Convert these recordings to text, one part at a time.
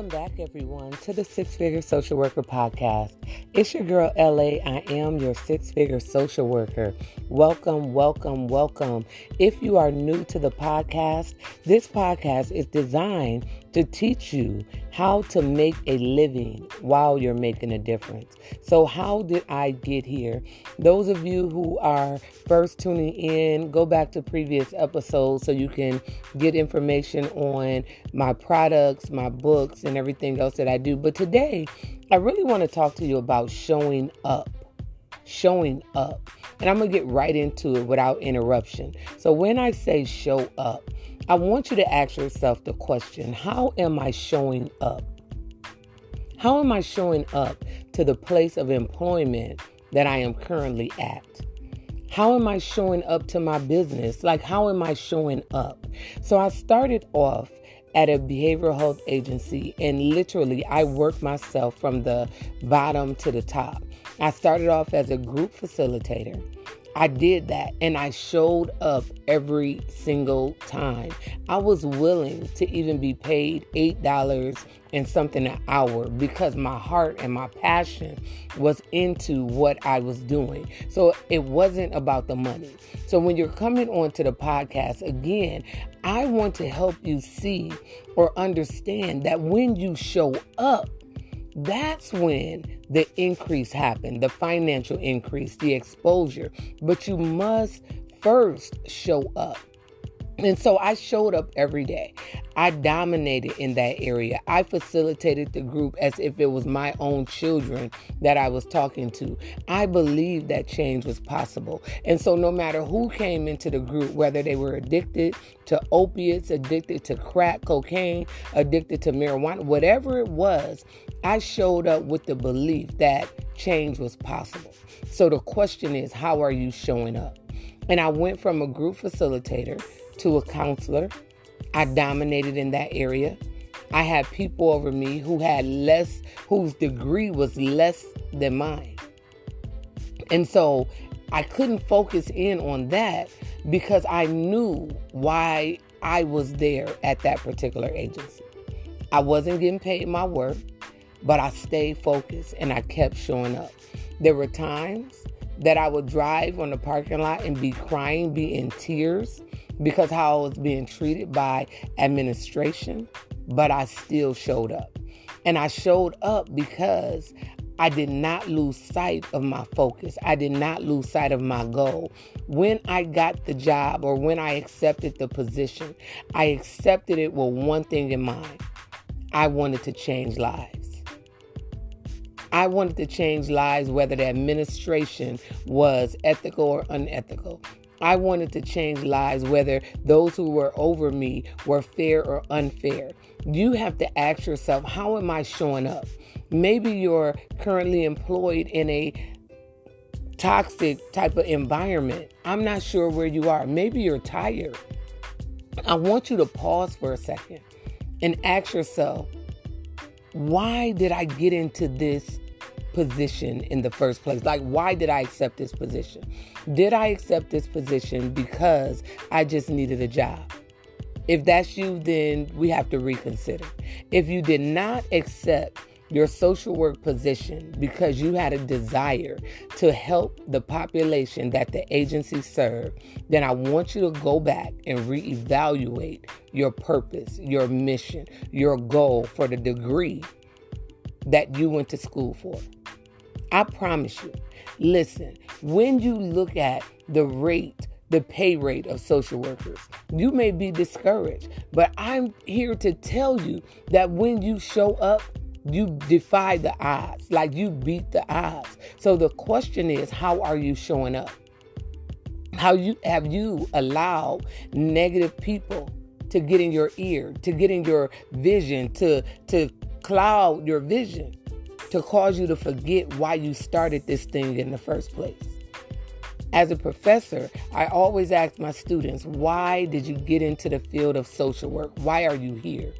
Welcome back, everyone, to the Six Figure Social Worker Podcast. It's your girl, LA. I am your six figure social worker. Welcome, welcome, welcome. If you are new to the podcast, this podcast is designed to teach you how to make a living while you're making a difference. So, how did I get here? Those of you who are first tuning in, go back to previous episodes so you can get information on my products, my books, and everything else that I do. But today, I really want to talk to you about showing up. Showing up. And I'm going to get right into it without interruption. So, when I say show up, I want you to ask yourself the question How am I showing up? How am I showing up to the place of employment that I am currently at? How am I showing up to my business? Like, how am I showing up? So, I started off at a behavioral health agency and literally I worked myself from the bottom to the top. I started off as a group facilitator. I did that and I showed up every single time. I was willing to even be paid $8 and something an hour because my heart and my passion was into what I was doing. So it wasn't about the money. So when you're coming onto the podcast, again, I want to help you see or understand that when you show up, that's when the increase happened, the financial increase, the exposure. But you must first show up. And so I showed up every day. I dominated in that area. I facilitated the group as if it was my own children that I was talking to. I believed that change was possible. And so no matter who came into the group, whether they were addicted to opiates, addicted to crack cocaine, addicted to marijuana, whatever it was, I showed up with the belief that change was possible. So the question is, how are you showing up? And I went from a group facilitator to a counselor. I dominated in that area. I had people over me who had less, whose degree was less than mine. And so I couldn't focus in on that because I knew why I was there at that particular agency. I wasn't getting paid my worth. But I stayed focused and I kept showing up. There were times that I would drive on the parking lot and be crying, be in tears because how I was being treated by administration, but I still showed up. And I showed up because I did not lose sight of my focus. I did not lose sight of my goal. When I got the job or when I accepted the position, I accepted it with one thing in mind I wanted to change lives. I wanted to change lives, whether the administration was ethical or unethical. I wanted to change lives, whether those who were over me were fair or unfair. You have to ask yourself, how am I showing up? Maybe you're currently employed in a toxic type of environment. I'm not sure where you are. Maybe you're tired. I want you to pause for a second and ask yourself, why did I get into this position in the first place? Like, why did I accept this position? Did I accept this position because I just needed a job? If that's you, then we have to reconsider. If you did not accept your social work position because you had a desire to help the population that the agency served, then I want you to go back and reevaluate your purpose, your mission, your goal for the degree that you went to school for. I promise you. Listen, when you look at the rate the pay rate of social workers. You may be discouraged, but I'm here to tell you that when you show up, you defy the odds, like you beat the odds. So the question is, how are you showing up? How you have you allowed negative people to get in your ear, to get in your vision, to to cloud your vision, to cause you to forget why you started this thing in the first place? As a professor, I always ask my students, why did you get into the field of social work? Why are you here?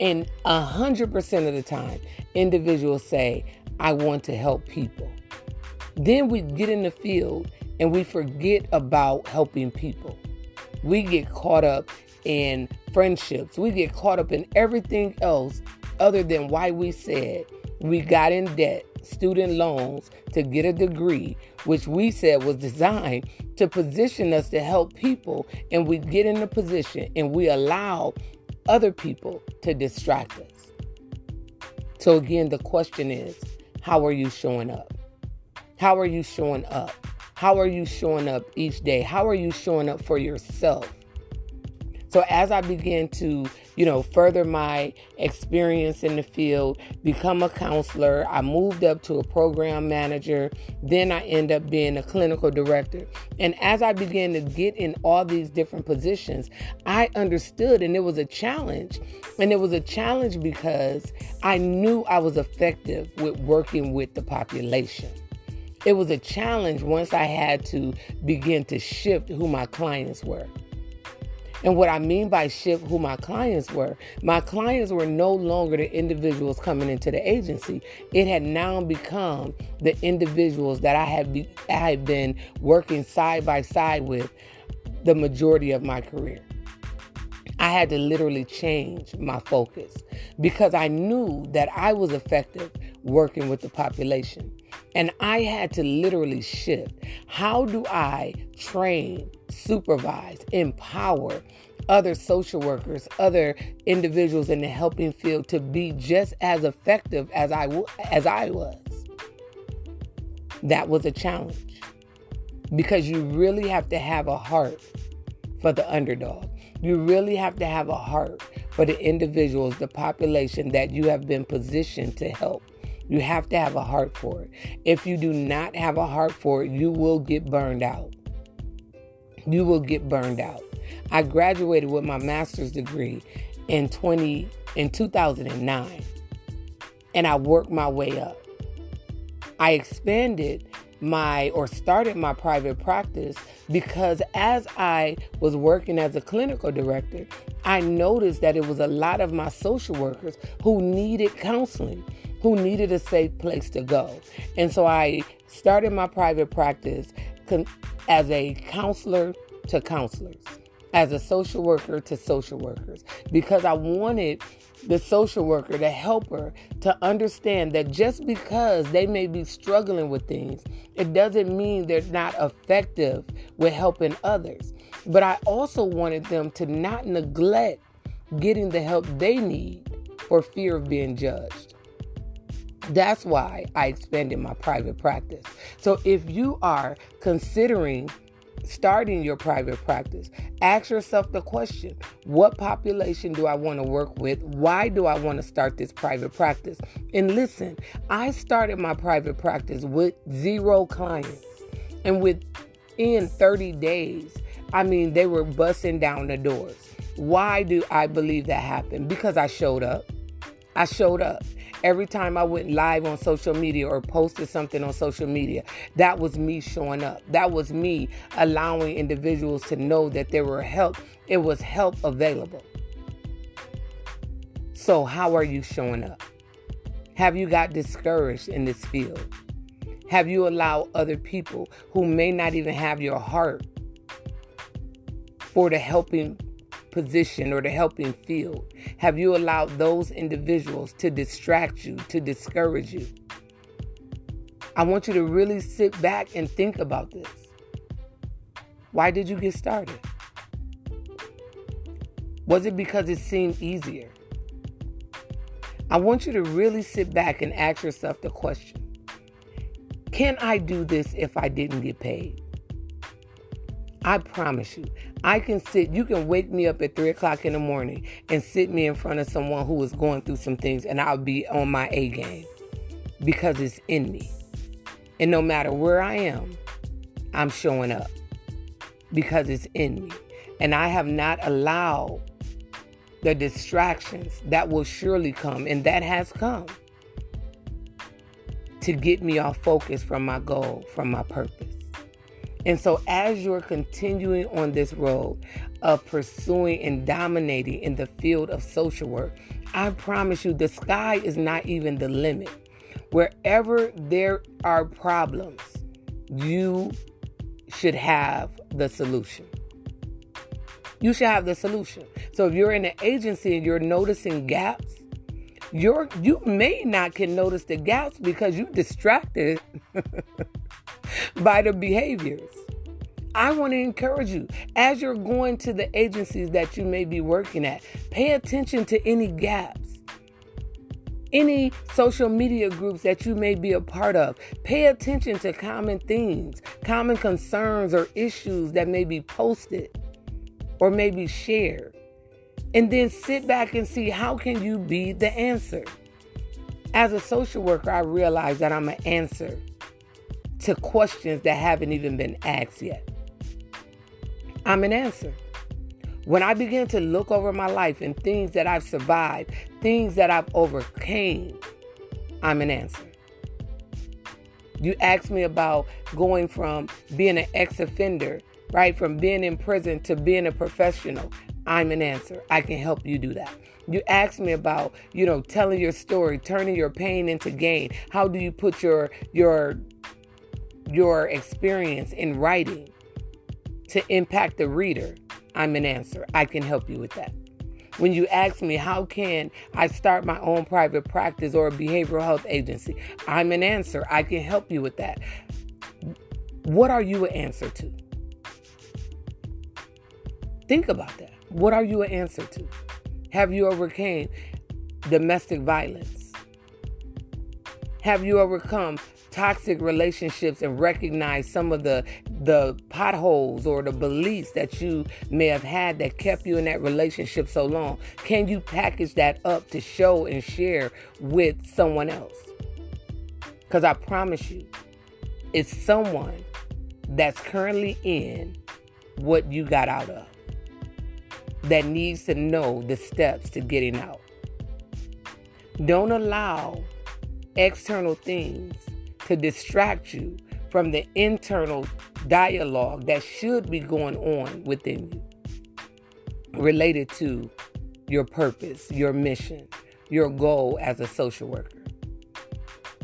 And 100% of the time, individuals say, I want to help people. Then we get in the field and we forget about helping people. We get caught up in friendships, we get caught up in everything else other than why we said we got in debt, student loans to get a degree, which we said was designed to position us to help people, and we get in the position and we allow other people to distract us. So, again, the question is how are you showing up? How are you showing up? How are you showing up each day? How are you showing up for yourself? So as I began to, you know, further my experience in the field, become a counselor, I moved up to a program manager, then I end up being a clinical director. And as I began to get in all these different positions, I understood and it was a challenge. And it was a challenge because I knew I was effective with working with the population it was a challenge once I had to begin to shift who my clients were. And what I mean by shift who my clients were, my clients were no longer the individuals coming into the agency. It had now become the individuals that I had, be, I had been working side by side with the majority of my career. I had to literally change my focus because I knew that I was effective working with the population. And I had to literally shift. How do I train, supervise, empower other social workers, other individuals in the helping field to be just as effective as I as I was? That was a challenge. Because you really have to have a heart for the underdog. You really have to have a heart for the individuals, the population that you have been positioned to help. You have to have a heart for it. If you do not have a heart for it, you will get burned out. You will get burned out. I graduated with my master's degree in 20 in 2009 and I worked my way up. I expanded my or started my private practice because as I was working as a clinical director, I noticed that it was a lot of my social workers who needed counseling who needed a safe place to go. And so I started my private practice as a counselor to counselors, as a social worker to social workers, because I wanted the social worker, the helper, to understand that just because they may be struggling with things, it doesn't mean they're not effective with helping others. But I also wanted them to not neglect getting the help they need for fear of being judged. That's why I expanded my private practice. So if you are considering starting your private practice, ask yourself the question what population do I want to work with? Why do I want to start this private practice? And listen, I started my private practice with zero clients. And within 30 days, I mean, they were busting down the doors. Why do I believe that happened? Because I showed up. I showed up. Every time I went live on social media or posted something on social media, that was me showing up. That was me allowing individuals to know that there were help. It was help available. So, how are you showing up? Have you got discouraged in this field? Have you allowed other people who may not even have your heart for the helping position or the helping field? Have you allowed those individuals to distract you, to discourage you? I want you to really sit back and think about this. Why did you get started? Was it because it seemed easier? I want you to really sit back and ask yourself the question Can I do this if I didn't get paid? I promise you, I can sit, you can wake me up at three o'clock in the morning and sit me in front of someone who is going through some things, and I'll be on my A game because it's in me. And no matter where I am, I'm showing up because it's in me. And I have not allowed the distractions that will surely come, and that has come to get me off focus from my goal, from my purpose. And so, as you're continuing on this road of pursuing and dominating in the field of social work, I promise you the sky is not even the limit. Wherever there are problems, you should have the solution. You should have the solution. So, if you're in an agency and you're noticing gaps, You're you may not can notice the gaps because you're distracted by the behaviors. I want to encourage you as you're going to the agencies that you may be working at, pay attention to any gaps. Any social media groups that you may be a part of, pay attention to common themes, common concerns, or issues that may be posted or may be shared. And then sit back and see how can you be the answer. As a social worker, I realize that I'm an answer to questions that haven't even been asked yet. I'm an answer. When I begin to look over my life and things that I've survived, things that I've overcame, I'm an answer. You asked me about going from being an ex offender, right? From being in prison to being a professional. I'm an answer. I can help you do that. You asked me about, you know, telling your story, turning your pain into gain. How do you put your your your experience in writing? to impact the reader, I'm an answer. I can help you with that. When you ask me, how can I start my own private practice or a behavioral health agency? I'm an answer. I can help you with that. What are you an answer to? Think about that. What are you an answer to? Have you overcame domestic violence? Have you overcome toxic relationships and recognize some of the the potholes or the beliefs that you may have had that kept you in that relationship so long can you package that up to show and share with someone else because i promise you it's someone that's currently in what you got out of that needs to know the steps to getting out don't allow external things to distract you from the internal dialogue that should be going on within you related to your purpose, your mission, your goal as a social worker.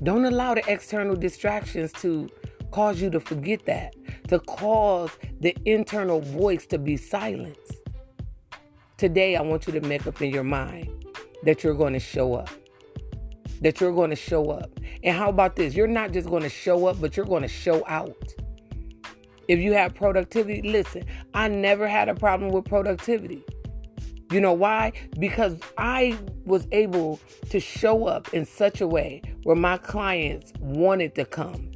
Don't allow the external distractions to cause you to forget that, to cause the internal voice to be silenced. Today, I want you to make up in your mind that you're going to show up that you're going to show up. And how about this? You're not just going to show up, but you're going to show out. If you have productivity, listen, I never had a problem with productivity. You know why? Because I was able to show up in such a way where my clients wanted to come.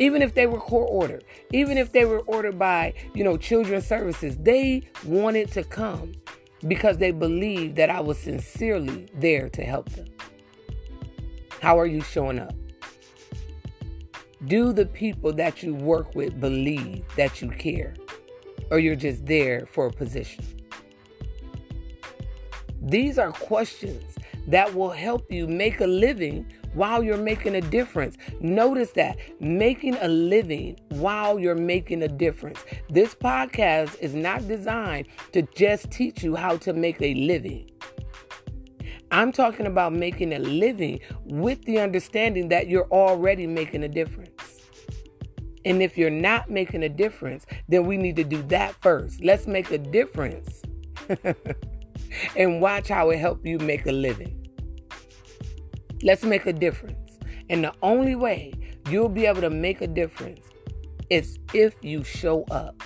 Even if they were court ordered, even if they were ordered by, you know, children's services, they wanted to come because they believed that I was sincerely there to help them. How are you showing up? Do the people that you work with believe that you care? Or you're just there for a position? These are questions that will help you make a living while you're making a difference. Notice that making a living while you're making a difference. This podcast is not designed to just teach you how to make a living. I'm talking about making a living with the understanding that you're already making a difference. And if you're not making a difference, then we need to do that first. Let's make a difference and watch how it helps you make a living. Let's make a difference. And the only way you'll be able to make a difference is if you show up.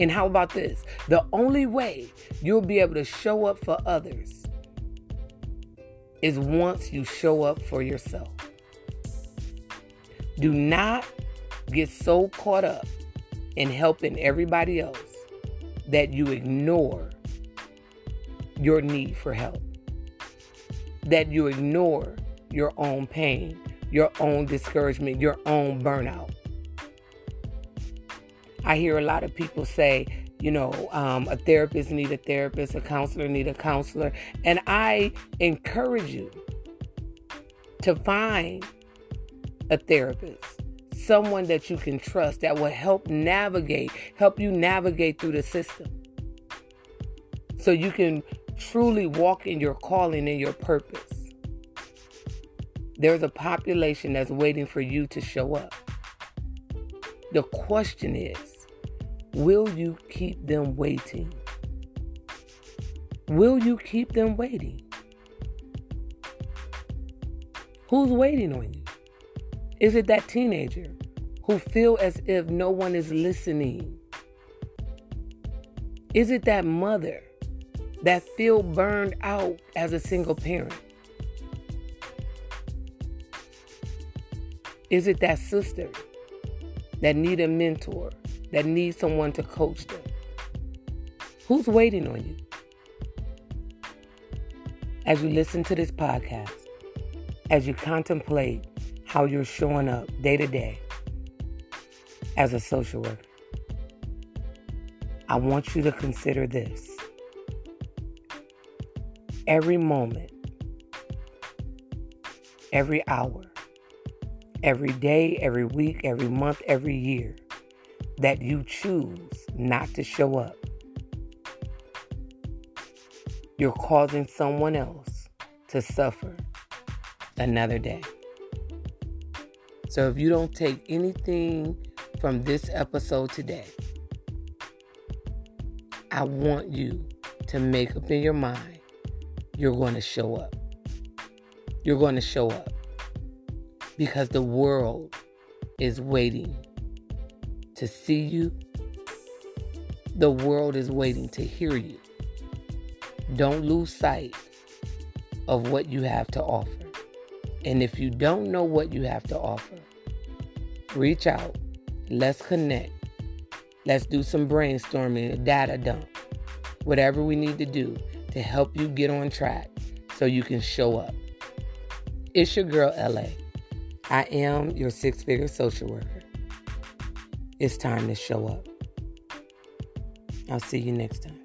And how about this? The only way you'll be able to show up for others is once you show up for yourself. Do not get so caught up in helping everybody else that you ignore your need for help, that you ignore your own pain, your own discouragement, your own burnout. I hear a lot of people say, you know, um, a therapist need a therapist, a counselor need a counselor. And I encourage you to find a therapist, someone that you can trust that will help navigate, help you navigate through the system. So you can truly walk in your calling and your purpose. There's a population that's waiting for you to show up. The question is, Will you keep them waiting? Will you keep them waiting? Who's waiting on you? Is it that teenager who feel as if no one is listening? Is it that mother that feel burned out as a single parent? Is it that sister that need a mentor, that needs someone to coach them? Who's waiting on you? As you listen to this podcast, as you contemplate how you're showing up day to day as a social worker, I want you to consider this. Every moment, every hour, every day, every week, every month, every year that you choose not to show up, you're causing someone else to suffer another day. So if you don't take anything from this episode today, I want you to make up in your mind you're going to show up. You're going to show up because the world is waiting to see you. The world is waiting to hear you. Don't lose sight of what you have to offer. And if you don't know what you have to offer, reach out. Let's connect. Let's do some brainstorming, data dump, whatever we need to do to help you get on track so you can show up. It's your girl, LA. I am your six figure social worker. It's time to show up. I'll see you next time.